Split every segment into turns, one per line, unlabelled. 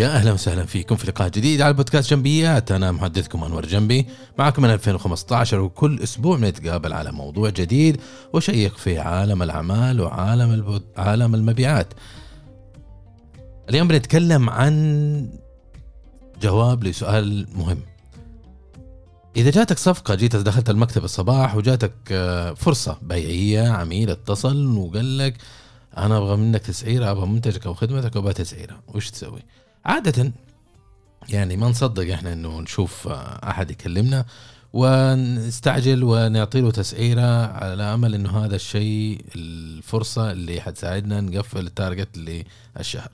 يا أهلا وسهلا فيكم في لقاء جديد على بودكاست جنبيات أنا محدثكم أنور جنبي معكم من 2015 وكل أسبوع بنتقابل على موضوع جديد وشيق في عالم الأعمال وعالم البود... عالم المبيعات. اليوم بنتكلم عن جواب لسؤال مهم. إذا جاتك صفقة جيت دخلت المكتب الصباح وجاتك آه، فرصة بيعية عميل اتصل وقال لك أنا أبغى منك تسعيرة أبغى منتجك أو خدمتك وابغى تسعيرة وش تسوي؟ عادة يعني ما نصدق إحنا إنه نشوف أحد يكلمنا ونستعجل ونعطي له تسعيرة على أمل إنه هذا الشيء الفرصة اللي حتساعدنا نقفل التارجت للشهر.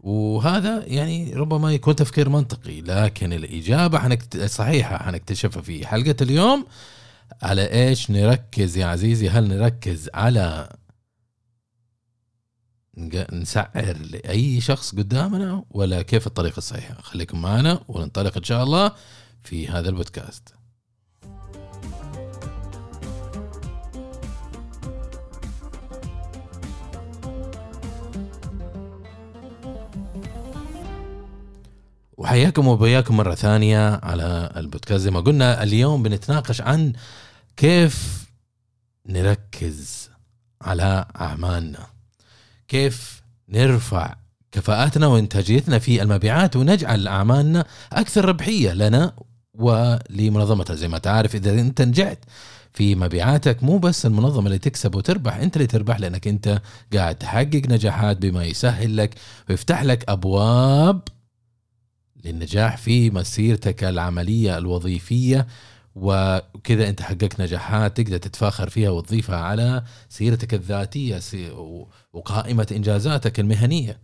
وهذا يعني ربما يكون تفكير منطقي لكن الإجابة حنكت... صحيحه حنكتشفها في حلقة اليوم على إيش نركز يا عزيزي هل نركز على نسعر لأي شخص قدامنا ولا كيف الطريقة الصحيحة. خليكم معنا وننطلق إن شاء الله في هذا البودكاست. وحياكم وبياكم مرة ثانية على البودكاست. زي ما قلنا اليوم بنتناقش عن كيف نركز على أعمالنا. كيف نرفع كفاءاتنا وإنتاجيتنا في المبيعات ونجعل أعمالنا أكثر ربحية لنا ولمنظمتها زي ما تعرف إذا أنت نجحت في مبيعاتك مو بس المنظمة اللي تكسب وتربح أنت اللي تربح لأنك أنت قاعد تحقق نجاحات بما يسهل لك ويفتح لك أبواب للنجاح في مسيرتك العملية الوظيفية. وكذا انت حققت نجاحات تقدر تتفاخر فيها وتضيفها على سيرتك الذاتية وقائمة إنجازاتك المهنية.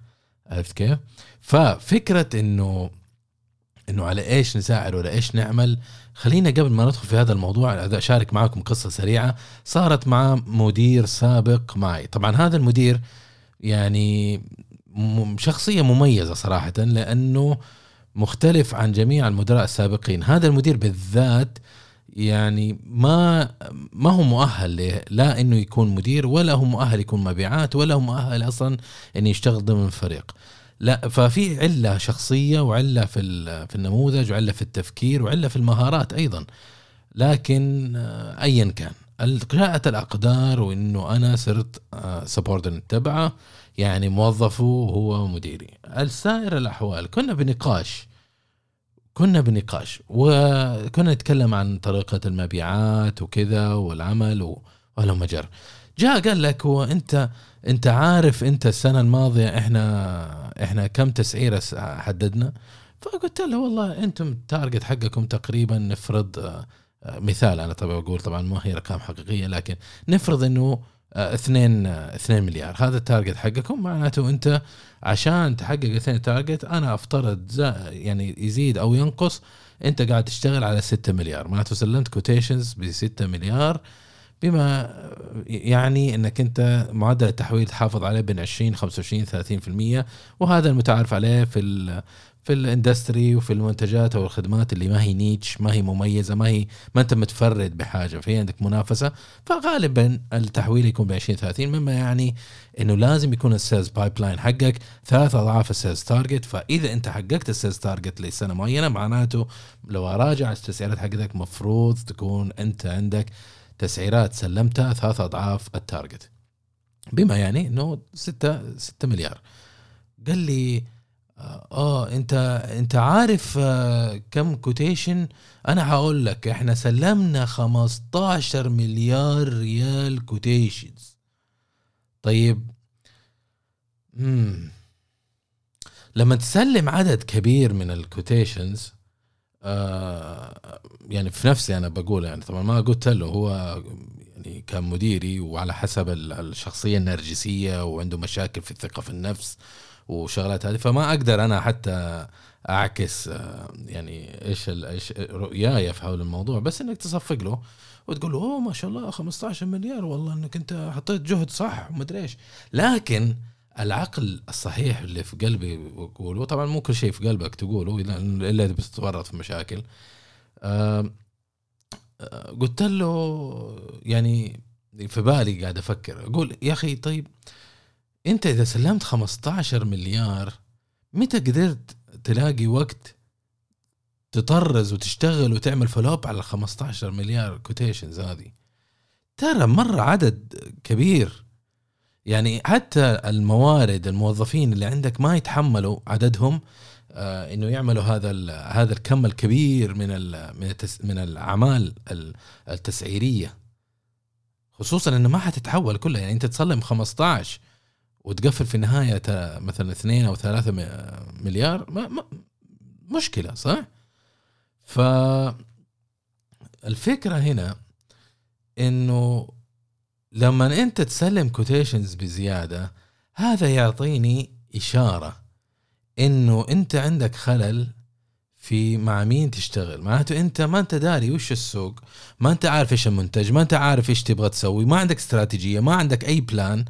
عرفت كيف؟ ففكرة انه إنه على إيش نساعد ولا إيش نعمل خلينا قبل ما ندخل في هذا الموضوع أشارك معكم قصة سريعة صارت مع مدير سابق معي. طبعا هذا المدير يعني شخصية مميزة صراحة لأنه مختلف عن جميع المدراء السابقين. هذا المدير بالذات يعني ما ما هو مؤهل لا إنه يكون مدير ولا هو مؤهل يكون مبيعات ولا هو مؤهل أصلا انه يشتغل ضمن فريق. لا ففي علة شخصية وعلة في في النموذج وعلة في التفكير وعلة في المهارات أيضا. لكن آه، ايا كان. جاءت الأقدار وإنه أنا صرت سبوردن آه، تبعه يعني موظفه هو مديري. السائر الأحوال كنا بنقاش كنا بنقاش وكنا نتكلم عن طريقة المبيعات وكذا والعمل وهلا مجر. جاء قال لك هو أنت أنت عارف أنت السنة الماضية إحنا إحنا كم تسعيرة حددنا؟ فقلت له والله أنتم التارجت حقكم تقريبا نفرض آه، مثال أنا طبعا بقول طبعا ما هي أرقام حقيقية لكن نفرض إنه آه، اثنين آه، اثنين مليار. هذا ال target حقكم. معناته انت عشان تحقق اثنين target أنا افترض يعني يزيد أو ينقص انت قاعد تشتغل على 6 مليار. معناته سلمت quotations ب 6 مليار بما يعني انك انت معدل التحويل تحافظ عليه بين 20 25 30% وهذا المتعارف عليه في في ال industry وفي المنتجات أو الخدمات اللي ما هي niche ما هي مميزة ما هي ما أنت متفرد بحاجة في عندك منافسة. فغالبا التحويل يكون ب 20 30 مما يعني إنه لازم يكون ال sales pipeline حقك ثلاث أضعاف ال sales target فإذا أنت حققت ال sales target لسنة معينة معناته لو أراجع التسعيرات حقتك مفروض تكون أنت عندك تسعيرات سلمتها ثلاث أضعاف ال target بما يعني إنه 6 6 مليار. قال لي آه أنت أنت عارف آه كم quotation أنا هقول لك إحنا سلمنا 15 مليار ريال quotations طيب مم. لما تسلم عدد كبير من ال quotations آه يعني في نفسي أنا بقول يعني طبعا ما قلت له هو يعني كان مديري وعلى حسب الشخصية النرجسية وعنده مشاكل في الثقة في النفس وشغلات هذه فما أقدر أنا حتى أعكس آه، يعني إيش إيش رؤياي في حول الموضوع. بس إنك تصفق له وتقول له أوه ما شاء الله 15 مليار والله إنك أنت حطيت جهد صح ومدري إيش. لكن العقل الصحيح اللي في قلبي بقوله طبعا مو كل شيء في قلبك تقوله إلا إذا بتتورط في مشاكل. آه، قلت له يعني في بالي قاعد أفكر أقول يا أخي طيب انت اذا سلمت 15 مليار متى قدرت تلاقي وقت تطرز وتشتغل وتعمل فلوب على ال 15 مليار كوتيشنز هذه؟ ترى مرة عدد كبير. يعني حتى الموارد الموظفين اللي عندك ما يتحملوا عددهم آه إنه يعملوا هذا هذا الكم الكبير من من من الأعمال التسعيرية. خصوصا إنه ما حتتحول كلها. يعني أنت تصلم 15 وتقفل في النهاية مثلا 2 أو 3 مليار ما ما مشكلة صح؟ ف الفكرة هنا إنه لما أنت تسلم كوتيشنز بزيادة هذا يعطيني إشارة إنه أنت عندك خلل في مع مين تشتغل معناته أنت ما أنت داري وش السوق ما أنت عارف إيش المنتج ما أنت عارف إيش تبغى تسوي ما عندك استراتيجية ما عندك أي plan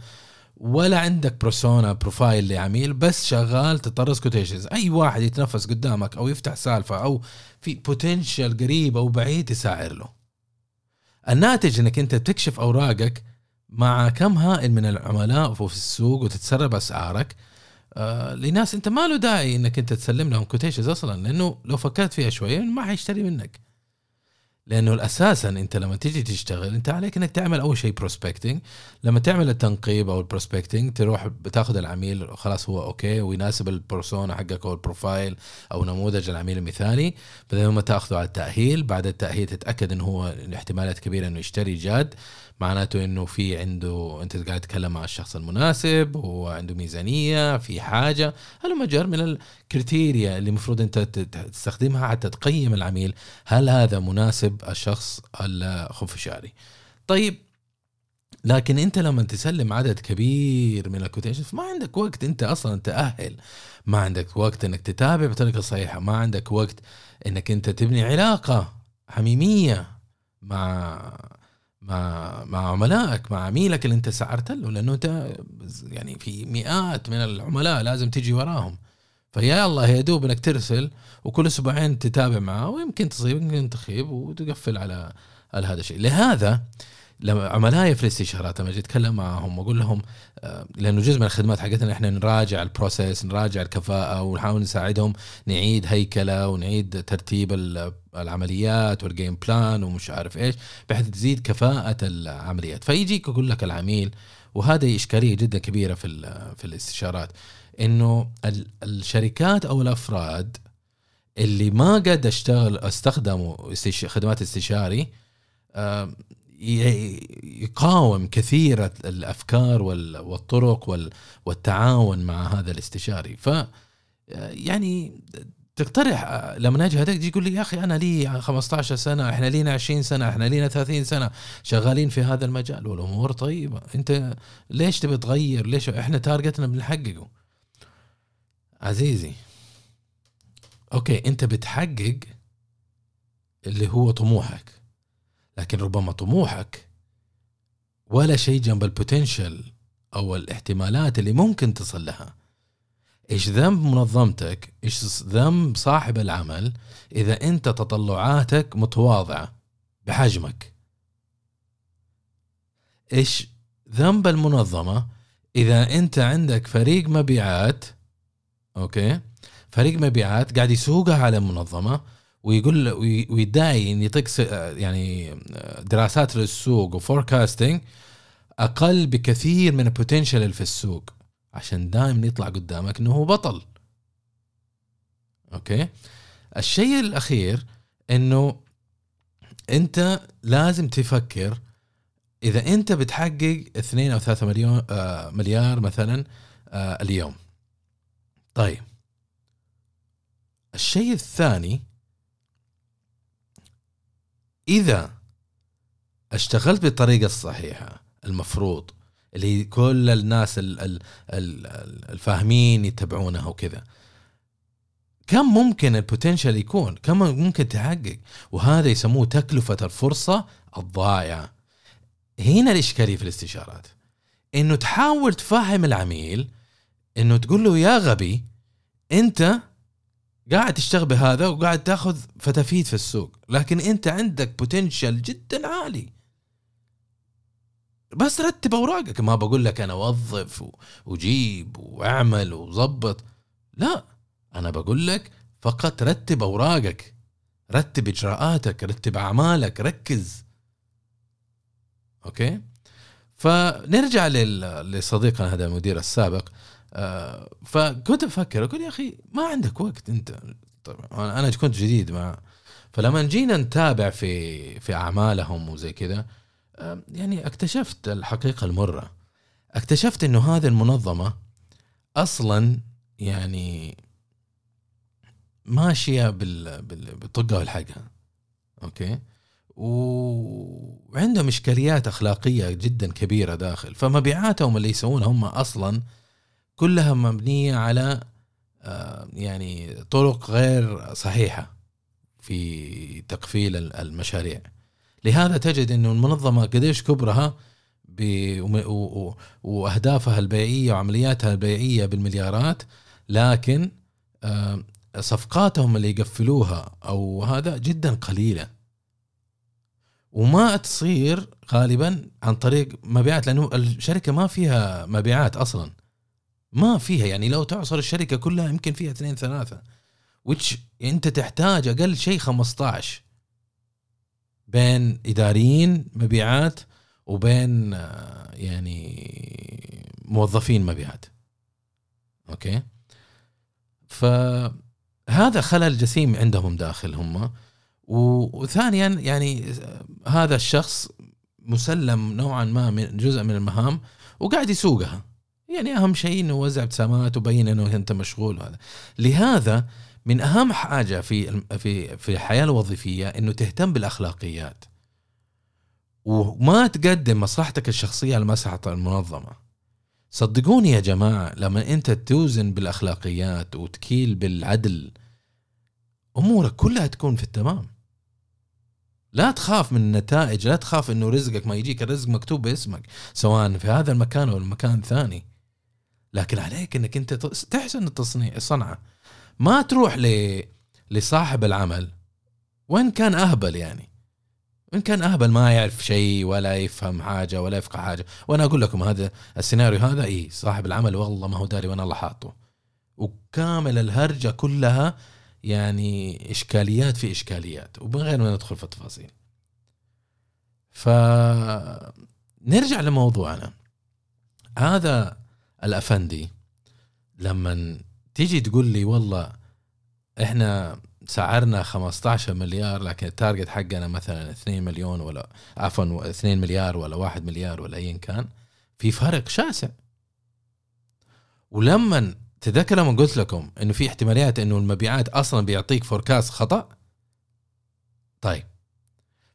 ولا عندك persona profile لعميل بس شغال تطرز quotations أي واحد يتنفس قدامك أو يفتح سالفة أو في potential قريب أو بعيد تسعر له. الناتج إنك أنت تكشف أوراقك مع كم هائل من العملاء في السوق وتتسرب أسعارك. آه لناس أنت ما له داعي إنك أنت تسلم لهم quotations أصلا لأنه لو فكرت فيها شوية ما حيشتري منك. لأنه أساسا أنت لما تيجي تشتغل أنت عليك إنك تعمل أول شيء prospecting لما تعمل التنقيب أو ال prospecting تروح بتاخذ العميل خلاص هو okay ويناسب ال persona حقك أو ال profile أو نموذج العميل المثالي. بعدين ما تاخذه على التأهيل. بعد التأهيل تتأكد انه هو الاحتمالات كبيرة إنه يشتري جاد. معناته إنه في عنده أنت قاعد تتكلم مع الشخص المناسب هو عنده ميزانية في حاجة. هل مجر من ال criteria اللي المفروض أنت تستخدمها حتى تقيم العميل؟ هل هذا مناسب الشخص الخفشاري طيب لكن أنت لما تسلم عدد كبير من الكوتيشنز ما عندك وقت أنت أصلا تأهل. ما عندك وقت إنك تتابع بطريقة صحيحة. ما عندك وقت إنك أنت تبني علاقة حميمية مع مع مع عملائك مع عميلك اللي انت سعرت له لأنه انت يعني في مئات من العملاء لازم تجي وراهم. فيا الله يا دوب إنك ترسل وكل أسبوعين تتابع معه ويمكن تصيب يمكن تخيب وتقفل على على هذا الشيء. لهذا لما عملائي في الاستشارات لما أجي أتكلم معهم وأقول لهم آه، لأنه جزء من الخدمات حقتنا إحنا نراجع ال process نراجع الكفاءة ونحاول نساعدهم نعيد هيكلة ونعيد ترتيب العمليات وال game plan ومش عارف إيش بحيث تزيد كفاءة العمليات. فيجيك يقول لك العميل وهذه إشكالية جدا كبيرة في في الاستشارات إنه الشركات أو الأفراد اللي ما قد اشتغل استخدموا خدمات استشاري آه، يقاوم كثير الأفكار والطرق والتعاون مع هذا الاستشاري. ف يعني تقترح لما أجي هذاك يقول لي يا أخي أنا لي 15 سنة إحنا لينا 20 سنة إحنا لينا 30 سنة شغالين في هذا المجال. والأمور طيبة. أنت ليش تبي تغير؟ ليش؟ إحنا target نا بنحققه. عزيزي. okay أنت بتحقق اللي هو طموحك. لكن ربما طموحك. ولا شيء جنب ال potential أو الاحتمالات اللي ممكن تصل لها. إيش ذنب منظمتك؟ إيش ذنب صاحب العمل؟ إذا أنت تطلعاتك متواضعة بحجمك. إيش ذنب المنظمة؟ إذا أنت عندك فريق مبيعات okay؟ فريق مبيعات قاعد يسوقها على المنظمة ويقول ويدعي إن يعطيك يعني دراسات للسوق و forecasting أقل بكثير من ال potential اللي في السوق عشان دائما يطلع قدامك إنه هو بطل. أوكي؟ الشيء الأخير إنه أنت لازم تفكر إذا أنت بتحقق 2 أو 3 مليون آه مليار مثلا آه اليوم. طيب. الشيء الثاني إذا اشتغلت بالطريقة الصحيحة المفروض اللي كل الناس الفاهمين يتبعونها وكذا كم ممكن ال potential يكون؟ كم ممكن تحقق؟ وهذا يسموه تكلفة الفرصة الضائعة هنا الإشكالية في الاستشارات؟ إنه تحاول تفهم العميل إنه تقول له يا غبي أنت قاعد تشتغل بهذا وقاعد تاخذ فتافيت في السوق لكن أنت عندك potential جدا عالي. بس رتب أوراقك ما بقول لك أنا وظف وجيب وأعمل وظبط. لا أنا بقول لك فقط رتب أوراقك رتب إجراءاتك رتب أعمالك ركز. أوكي؟ فنرجع لصديقنا هذا المدير السابق. آه، فكنت أفكر أقول يا أخي ما عندك وقت أنت. طبعا أنا كنت جديد مع فلما جينا نتابع في في أعمالهم وزي كذا يعني اكتشفت الحقيقة المرة. اكتشفت إنه هذه المنظمة أصلا يعني ماشية بال بال- بالطقة والحقها أوكي؟ وعندهم إشكاليات أخلاقية جدا كبيرة داخل. فمبيعاتهم اللي يسوونها هم أصلا كلها مبنية على آه، يعني طرق غير صحيحة في تقفيل ال- المشاريع. لهذا تجد إنه المنظمة قديش كبرها وأهدافها البيعية وعملياتها البيعية بالمليارات لكن آه، صفقاتهم اللي يقفلوها أو هذا جدا قليلة. وما تصير غالبا عن طريق مبيعات لأنه الشركة ما فيها مبيعات أصلا. ما فيها يعني لو تعصر الشركة كلها يمكن فيها اثنين ثلاثة which انت تحتاج أقل شيء 15 بين إداريين مبيعات وبين آه، يعني موظفين مبيعات. أوكي؟ فهذا خلل جسيم عندهم داخل هم. وثانيا يعني هذا الشخص مسلم نوعا ما من جزء من المهام وقاعد يسوقها. يعني أهم شيء إنه يوزع ابتسامات وبين إنه أنت مشغول وهذا. لهذا من أهم حاجة في في في الحياة الوظيفية إنه تهتم بالأخلاقيات. وما تقدم مصلحتك الشخصية على مسرح المنظمة. صدقوني يا جماعة لما أنت توزن بالأخلاقيات وتكيل بالعدل أمورك كلها تكون في التمام. لا تخاف من النتائج لا تخاف إنه رزقك ما يجيك الرزق مكتوب باسمك سواء في هذا المكان أو المكان الثاني. لكن عليك إنك أنت تحسن التصنيع الصنعه ما تروح ل... لصاحب العمل وإن كان أهبل يعني. وإن كان أهبل ما يعرف شيء ولا يفهم حاجة ولا يفقه حاجة. وأنا أقول لكم هذا السيناريو هذا اي صاحب العمل والله ما هو داري وأنا الله حاطه. وكامل الهرجة كلها يعني إشكاليات في إشكاليات ومن غير ما ندخل في التفاصيل. ف نرجع لموضوعنا. هذا الأفندي. لما تيجي تقول لي والله إحنا سعرنا 15 مليار لكن ال target حقنا مثلا 2 مليون ولا عفوا 2 مليار ولا 1 مليار ولا ايا كان في فرق شاسع. ولما تذكر لما قلت لكم إنه في احتماليات إنه المبيعات أصلا بيعطيك forecast خطأ؟ طيب.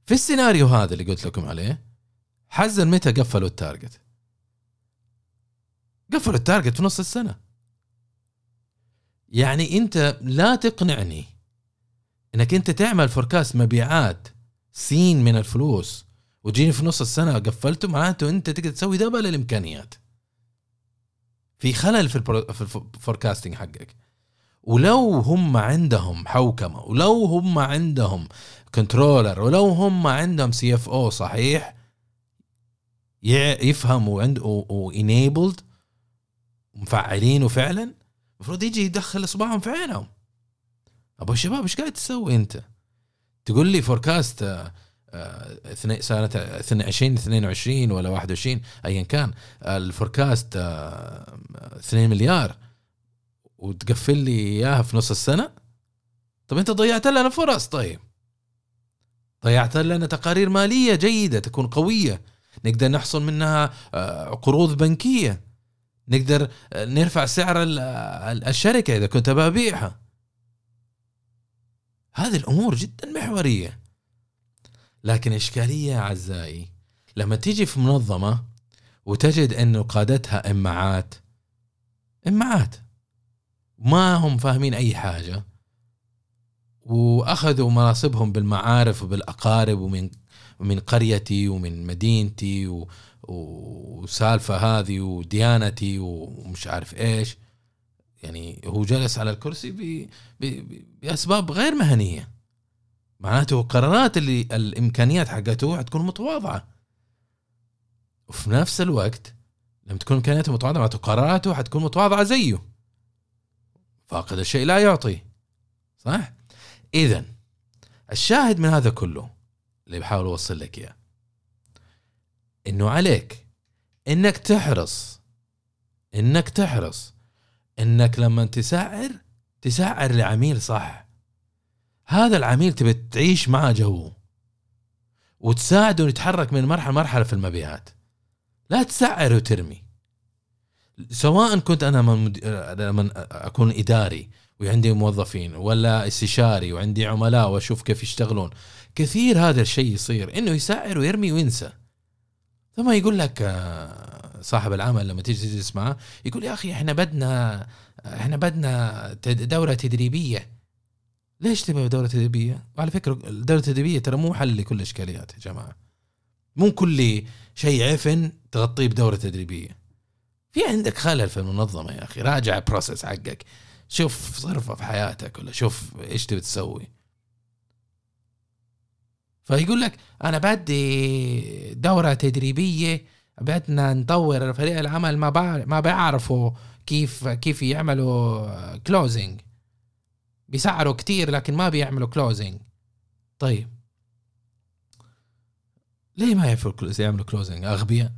في السيناريو هذا اللي قلت لكم عليه حزروا متى قفلوا ال target؟ قفلوا ال target في نص السنة. يعني أنت لا تقنعني إنك أنت تعمل forecast مبيعات سين من الفلوس وتجيني في نص السنة قفلته معناته أنت تقدر تسوي double الإمكانيات. في خلل في ال forecasting حقك. ولو هم عندهم حوكمة ولو هم عندهم controller ولو هم عندهم CFO صحيح ي- يفهم وعنده و enabled مفعلينه فعلا؟ المفروض يجي يدخل إصبعهم في عينهم. أبو الشباب إيش قاعد تسوي أنت؟ تقول لي forecast آه، آه، 20 22 ولا 21 ايا كان. الفوركاست آه، 2 مليار. وتقفل لي إياها في نص السنة؟ طب أنت ضيعت لنا فرص طيب. ضيعت لنا تقارير مالية جيدة تكون قوية. نقدر نحصل منها قروض بنكية. نقدر نرفع سعر ال- ال- الشركة إذا كنت ببيعها هذه الأمور جدا محورية. لكن إشكالية أعزائي لما تيجي في منظمة وتجد إنه قادتها إمعات إمعات. ما هم فاهمين أي حاجة. وأخذوا مناصبهم بالمعارف وبالأقارب ومن ومن قريتي ومن مدينتي و... وسالفة هذه وديانتي ومش عارف إيش. يعني هو جلس على الكرسي ب... ب... ب... بأسباب غير مهنية. معناته القرارات اللي الإمكانيات حقته حتكون متواضعة. وفي نفس الوقت لما تكون إمكانياته متواضعة معناته قراراته حتكون متواضعة زيه. فاقد الشيء لا يعطي. صح؟ اذا الشاهد من هذا كله اللي بحاول أوصل لك إياه. إنه عليك إنك تحرص إنك تحرص إنك لما تسعر تسعر لعميل صح. هذا العميل تبي تعيش معه جو وتساعده يتحرك من مرحلة لمرحلة في المبيعات. لا تسعر وترمي. سواء كنت أنا من مد... لما أكون إداري وعندي موظفين ولا استشاري وعندي عملاء وأشوف كيف يشتغلون كثير هذا الشيء يصير إنه يسعر ويرمي وينسى. ثم يقول لك آه، صاحب العمل لما تيجي تجلس معه يقول يا أخي إحنا بدنا إحنا بدنا دورة تدريبية. ليش تبغى دورة تدريبية؟ وعلى فكرة الدورة التدريبية ترى مو حل لكل الاشكاليات يا جماعة. مو كل شيء عفن تغطيه بدورة تدريبية. في عندك خلل في المنظمة يا أخي راجع البروسيس حقك. شوف صرفه في حياتك ولا شوف إيش تبي تسوي. فيقول لك أنا بدي دورة تدريبية بدنا نطور فريق العمل ما ما بيعرفوا كيف كيف يعملوا closing بيسعروا كتير لكن ما بيعملوا closing طيب. ليه ما يعملوا closing أغبياء.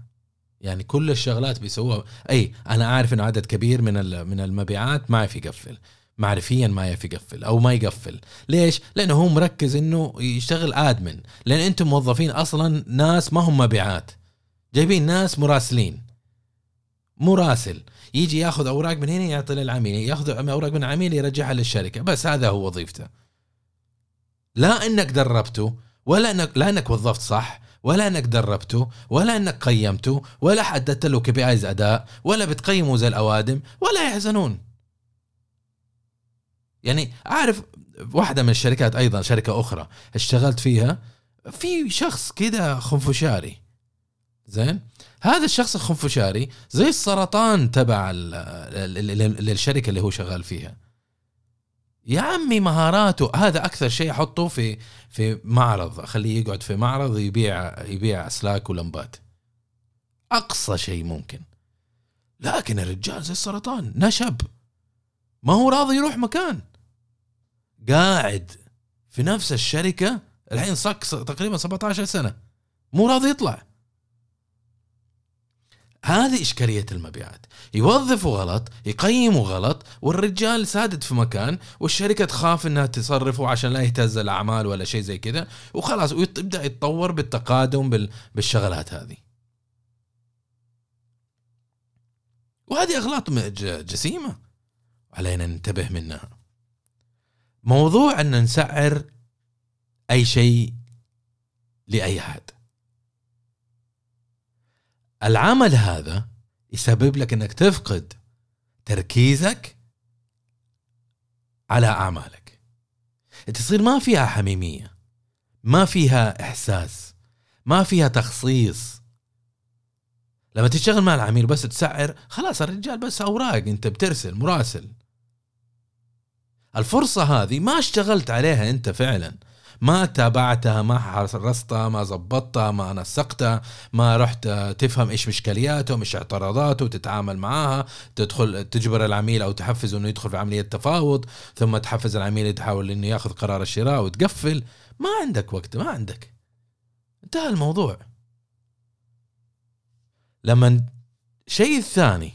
يعني كل الشغلات بيسووها. أي أنا عارف إنه عدد كبير من من المبيعات ما يعرف يقفل. معرفيا ما يعرف يقفل أو ما يقفل. ليش؟ لأنه هو مركز إنه يشتغل آدمن. لأن أنتم موظفين أصلا ناس ما هم مبيعات. جايبين ناس مراسلين. مراسل. يجي ياخذ أوراق من هنا يعطي للعميل. ياخذ أوراق من العميل يرجعها للشركة. بس هذا هو وظيفته. لا إنك دربته ولا انك لا إنك وظفت صح ولا إنك دربته ولا إنك قيمته ولا حددت له كي بي آيز أداء ولا بتقيمه زي الأوادم ولا يحزنون. يعني أعرف واحدة من الشركات أيضا شركة أخرى اشتغلت فيها في شخص كده خنفشاري. زين؟ هذا الشخص الخنفشاري زي السرطان تبع للشركة اللي هو شغال فيها. يا عمي مهاراته هذا أكثر شيء أحطه في في معرض أخليه يقعد في معرض يبيع يبيع اسلاك ولمبات. أقصى شيء ممكن. لكن الرجال زي السرطان نشب. ما هو راضي يروح مكان. قاعد في نفس الشركة الحين صك تقريبا 17 سنة. مو راضي يطلع. هذه إشكالية المبيعات. يوظفوا غلط يقيموا غلط والرجال سادد في مكان والشركة تخاف إنها تصرفه عشان لا يهتز الأعمال ولا شيء زي كذا وخلاص ويبدأ يتطور بالتقادم بالشغلات هذه. وهذه أغلاط جسيمة. علينا ننتبه منها. موضوع أن نسعر أي شيء لأي أحد. العمل هذا يسبب لك أنك تفقد تركيزك على أعمالك. تصير ما فيها حميمية ما فيها إحساس ما فيها تخصيص. لما تشتغل مع العميل بس تسعر خلاص الرجال بس أوراق أنت بترسل مراسل. الفرصة هذه ما اشتغلت عليها أنت فعلا. ما تابعتها ما حرصتها ما زبطتها ما نسقتها ما رحت تفهم إيش مشكلياته إيش اعتراضاته وتتعامل معاها تدخل تجبر العميل أو تحفزه إنه يدخل في عملية تفاوض ثم تحفز العميل تحاول إنه يأخذ قرار الشراء وتقفل. ما عندك وقت ما عندك. انتهى الموضوع. لما الشيء الثاني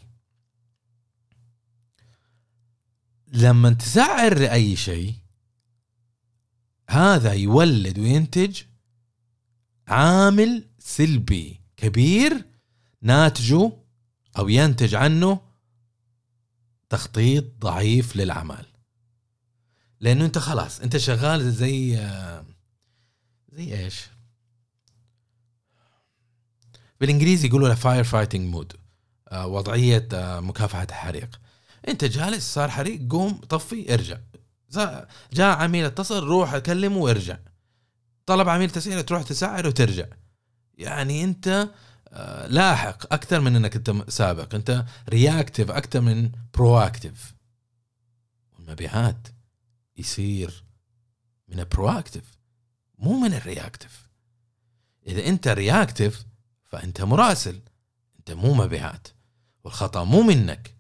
لما تسعر لأي شيء هذا يولد وينتج عامل سلبي كبير ناتجه أو ينتج عنه تخطيط ضعيف للاعمال لأنه أنت خلاص أنت شغال زي زي إيش؟ بالإنجليزي يقولوا له fire fighting mode وضعية آه، مكافحة الحريق. انت جالس صار حريق قوم طفي ارجع. جاء عميل اتصل روح اكلمه وارجع. طلب عميل تسعيرة تروح تسعر وترجع. يعني انت آه، لاحق أكثر من إنك أنت سابق. أنت reactive أكثر من proactive والمبيعات يصير من ال proactive مو من ال reactive إذا أنت reactive فأنت مراسل. أنت مو مبيعات. والخطأ مو منك.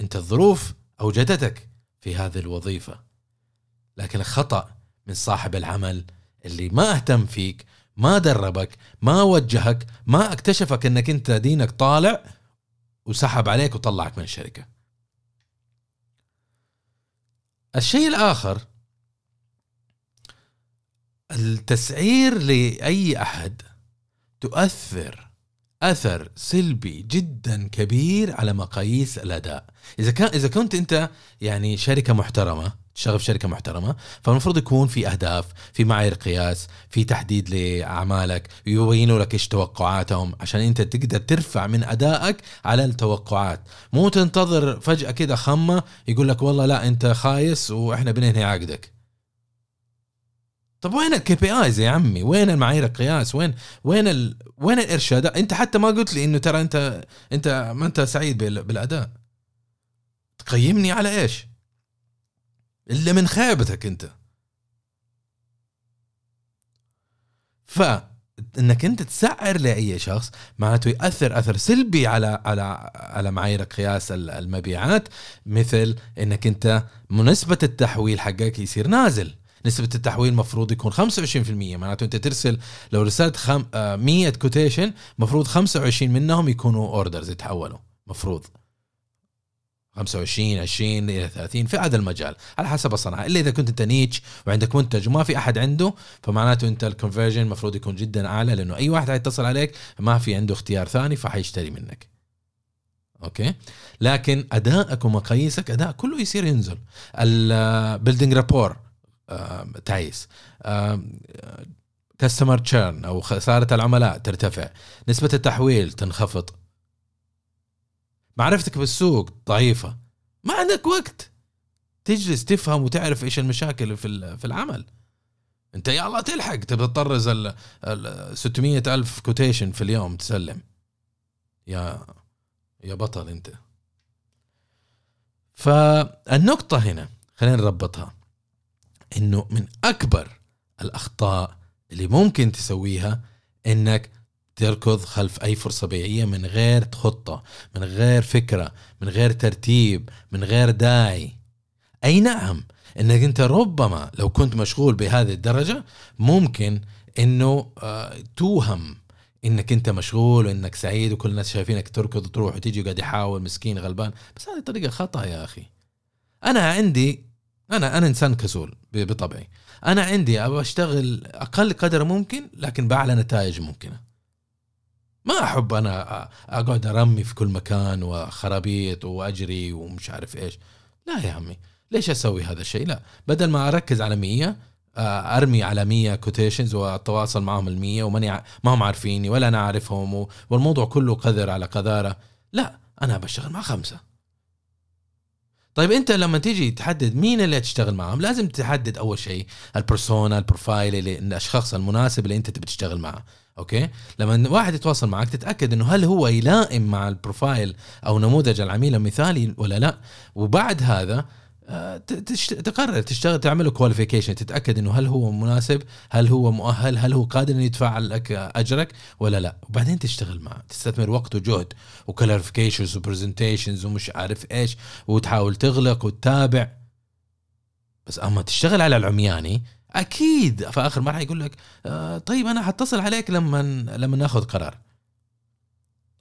انت الظروف أوجدتك في هذه الوظيفة. لكن الخطا من صاحب العمل اللي ما اهتم فيك ما دربك ما وجهك ما اكتشفك إنك أنت دينك طالع وسحب عليك وطلعك من الشركة. الشيء الآخر التسعير لأي أحد تؤثر أثر سلبي جدا كبير على مقاييس الأداء. إذا كان إذا كنت أنت يعني شركة محترمة تشتغل في شركة محترمة فالمفروض يكون في أهداف في معايير قياس في تحديد لأعمالك يبينوا لك إيش توقعاتهم عشان أنت تقدر ترفع من أدائك على التوقعات. مو تنتظر فجأة كده خمة يقول لك والله لا أنت خايس وإحنا بننهي عقدك. طب وين ال KPIs يا عمي؟ وين المعايير القياس؟ وين وين ال... وين الارشادات؟ أنت حتى ما قلت لي إنه ترى انت أنت ما أنت سعيد بالأداء. تقيمني على إيش؟ إلا من خيبتك أنت. ف إنك أنت تسعر لأي شخص معناته ياثر أثر سلبي على على على معايير قياس المبيعات مثل إنك أنت منسبه التحويل حقك يصير نازل نسبة التحويل مفروض يكون 25% معناته أنت ترسل لو رسلت خم... 100 quotation مفروض 25 منهم يكونوا orders يتحولوا. مفروض. 25 20 إلى 30 في هذا المجال. على حسب الصناعة. إلا إذا كنت أنت niche وعندك منتج وما في أحد عنده فمعناته أنت ال conversion المفروض يكون جدا أعلى لأنه أي واحد حيتصل عليك ما في عنده اختيار ثاني فحيشتري منك. أوكي؟ لكن ادائك ومقاييسك أداء كله يصير ينزل. ال building rapport تعيس. customer churn أو خساره العملاء ترتفع. نسبة التحويل تنخفض. معرفتك بالسوق ضعيفة. ما عندك وقت. تجلس تفهم وتعرف إيش المشاكل في في العمل. أنت يا الله تلحق. تبي تطرز ال 600 ألف quotation في اليوم تسلم. يا يا بطل أنت. فالنقطة هنا خلينا نربطها. إنه من أكبر الأخطاء اللي ممكن تسويها إنك تركض خلف أي فرصة بيعية من غير خطة من غير فكرة من غير ترتيب من غير داعي. أي نعم إنك أنت ربما لو كنت مشغول بهذه الدرجة ممكن إنه آه توهم إنك أنت مشغول وإنك سعيد وكل الناس شايفينك تركض وتروح وتيجي وقاعد يحاول مسكين غلبان. بس هذه طريقة خطأ يا أخي. أنا عندي أنا أنا إنسان كسول بطبعي. أنا عندي أبغى أشتغل أقل قدر ممكن لكن بأعلى نتائج ممكنة. ما أحب أنا أقعد أرمي في كل مكان وخرابيط وأجري ومش عارف إيش. لا يا عمي. ليش أسوي هذا الشيء؟ لا. بدل ما أركز على مية أرمي على مية كوتيشنز وأتواصل معهم المية وماني ما هم عارفيني ولا أنا أعرفهم والموضوع كله قذر على قذارة. لا. أنا بشتغل مع خمسة. طيب انت لما تيجي تحدد مين اللي تشتغل معهم لازم تحدد أول شيء ال persona ال profile اللي الأشخاص المناسب اللي انت تبي تشتغل معه أوكي؟ لما واحد يتواصل معك تتأكد إنه هل هو يلائم مع ال profile أو نموذج العميل المثالي ولا لا. وبعد هذا تقرر تشتغل تعمل qualification تتأكد إنه هل هو مناسب هل هو مؤهل هل هو قادر إنه يدفع لك أجرك ولا لا. وبعدين تشتغل معه تستثمر وقت وجهد و clarifications و presentations ومش عارف إيش وتحاول تغلق وتتابع. بس أما تشتغل على العمياني أكيد في آخر مرحله يقول لك آه طيب أنا حتصل عليك لما لما ناخذ قرار.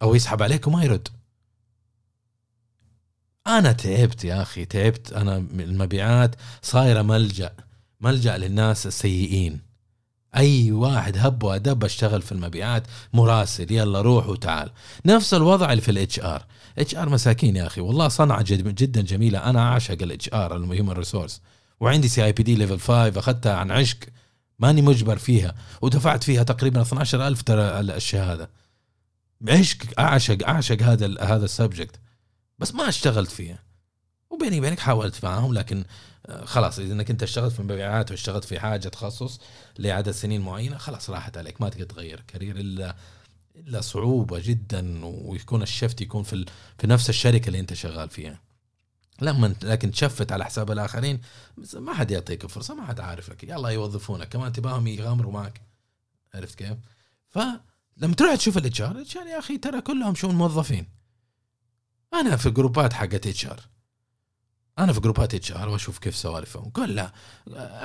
أو يسحب عليك وما يرد. أنا تعبت يا أخي تعبت أنا المبيعات صايره ملجأ ملجأ للناس السيئين. أي واحد هب ودب أشتغل في المبيعات مراسل يلا روح وتعال. نفس الوضع اللي في ال HR. HR مساكين يا أخي والله صنعة جدا جميلة. أنا أعشق ال HR ال human resource وعندي CIPD level 5 أخذتها عن عشق. ماني مجبر فيها. ودفعت فيها تقريبا 12000 ترى الشهادة. عشق أعشق أعشق هذا هذا ال subject. بس ما اشتغلت فيها. وبيني وبينك حاولت معاهم لكن آه، خلاص إذا إنك أنت اشتغلت في المبيعات واشتغلت في حاجة تخصص لعدد سنين معينة خلاص راحت عليك ما تقدر تغير career إلا إلا صعوبة جدا ويكون ال shift يكون في في نفس الشركة اللي أنت شغال فيها. لما لكن ت shift على حساب الآخرين ما حد يعطيك فرصة ما حد عارف لك يلا يوظفونك كمان تباهم يغامروا معك. عرفت كيف؟ فلما تروح تشوف ال HR يا أخي ترى كلهم شو موظفين. أنا في جروبات حقت HR أنا في جروبات HR وأشوف كيف سوالفهم. قول لا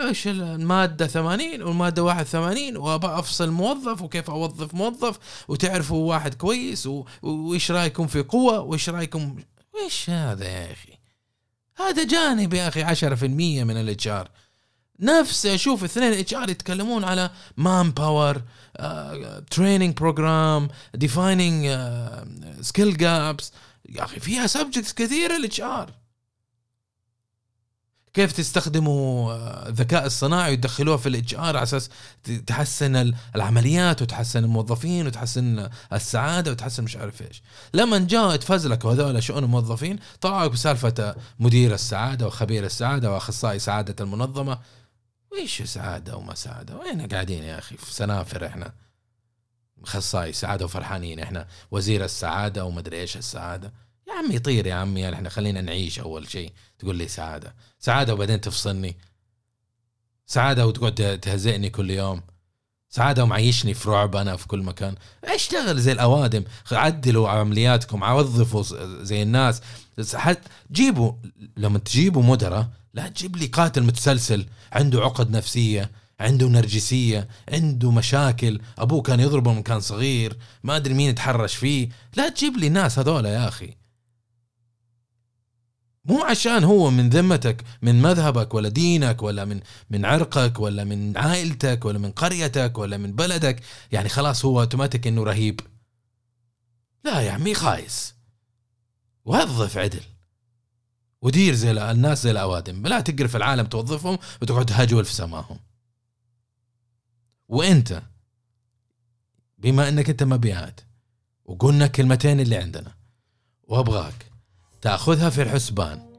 إيش المادة 80 والمادة 81 وأبى أفصل موظف وكيف أوظف موظف وتعرفوا واحد كويس وإيش رأيكم في قوة وإيش رأيكم؟ إيش هذا يا أخي؟ هذا جانب يا أخي 10% من ال HR نفس أشوف اثنين HR يتكلمون على manpower training program defining skill gaps يا أخي فيها subjects كثيرة ال HR كيف تستخدموا آه، الذكاء الصناعي وتدخلوه في ال HR على أساس تحسن العمليات وتحسن الموظفين وتحسن السعادة وتحسن مش عارف إيش. لما جاء تفزلكوا هذول شؤون الموظفين طلعوا بسالفة مدير السعادة وخبير السعادة وأخصائي سعادة المنظمة. ويش سعادة وما سعادة؟ وين قاعدين يا أخي؟ في سنافر إحنا. اخصائي سعادة وفرحانين. إحنا وزير السعادة ومدري إيش السعادة. يا عمي طير يا عمي إحنا خلينا نعيش أول شيء. تقول لي سعادة. سعادة وبعدين تفصلني. سعادة وتقعد تهزئني كل يوم. سعادة ومعيشني في رعب أنا في كل مكان. أشتغل زي الأوادم. عدلوا عملياتكم وظفوا زي الناس. جيبوا لما تجيبوا مدراء لا تجيب لي قاتل متسلسل عنده عقد نفسية. عنده نرجسية عنده مشاكل أبوه كان يضربه من كان صغير ما أدري مين يتحرش فيه. لا تجيب لي ناس هذول يا أخي. مو عشان هو من ذمتك من مذهبك ولا دينك ولا من من عرقك ولا من عائلتك ولا من قريتك ولا من بلدك. يعني خلاص هو أوتوماتيك إنه رهيب. لا يا عمي خايس. وظف عدل. ودير زي الناس زي الأوادم. لا تقرف العالم توظفهم وتقعد تهجول في سماهم. وأنت بما إنك أنت مبيعات وقلنا كلمتين اللي عندنا وأبغاك تأخذها في الحسبان.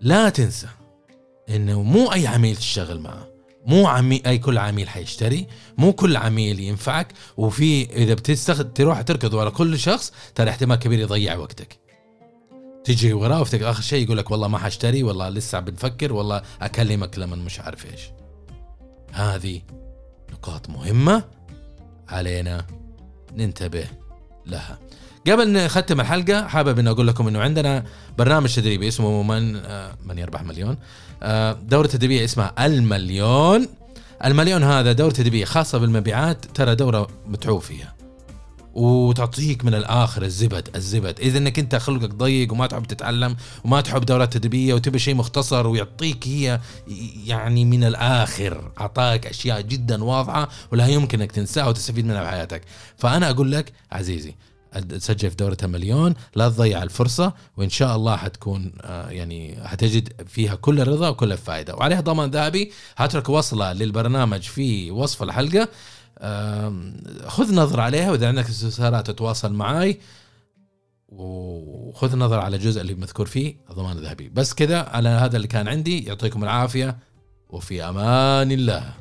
لا تنسى إنه مو أي عميل تشتغل معه مو عميل أي كل عميل حيشتري مو كل عميل ينفعك وفي إذا بتستخد تروح تركض ورا كل شخص ترى احتمال كبير يضيع وقتك. تجي وراه وفتك آخر شيء يقول لك والله ما حاشتري والله لسه بنفكر والله أكلمك لما مش عارف إيش. هذه نقاط مهمة علينا ننتبه لها. قبل نختم الحلقة حابب إني أقول لكم إنه عندنا برنامج تدريبي اسمه من آه، من يربح مليون؟ آه، دورة تدريبية اسمها المليون. المليون هذا دورة تدريبية خاصة بالمبيعات ترى دورة متعوب فيها. وتعطيك من الآخر الزبد الزبد. إذا إنك أنت خلقك ضيق وما تحب تتعلم وما تحب دورات تدريبيه وتبي شيء مختصر ويعطيك هي يعني من الآخر أعطاك أشياء جدا واضحة ولا يمكن انك تنساها وتستفيد منها في حياتك. فأنا أقول لك عزيزي تسجل في دورة المليون لا تضيع الفرصة وإن شاء الله حتكون آه، يعني حتجد فيها كل الرضا وكل الفائدة. وعليها ضمان ذهبي هترك وصلة للبرنامج في وصف الحلقة. خذ نظرة عليها وإذا عندك استفسارات تتواصل معي وخذ نظرة على الجزء اللي مذكور فيه ضمان ذهبي بس كذا على هذا اللي كان عندي يعطيكم العافية وفي أمان الله.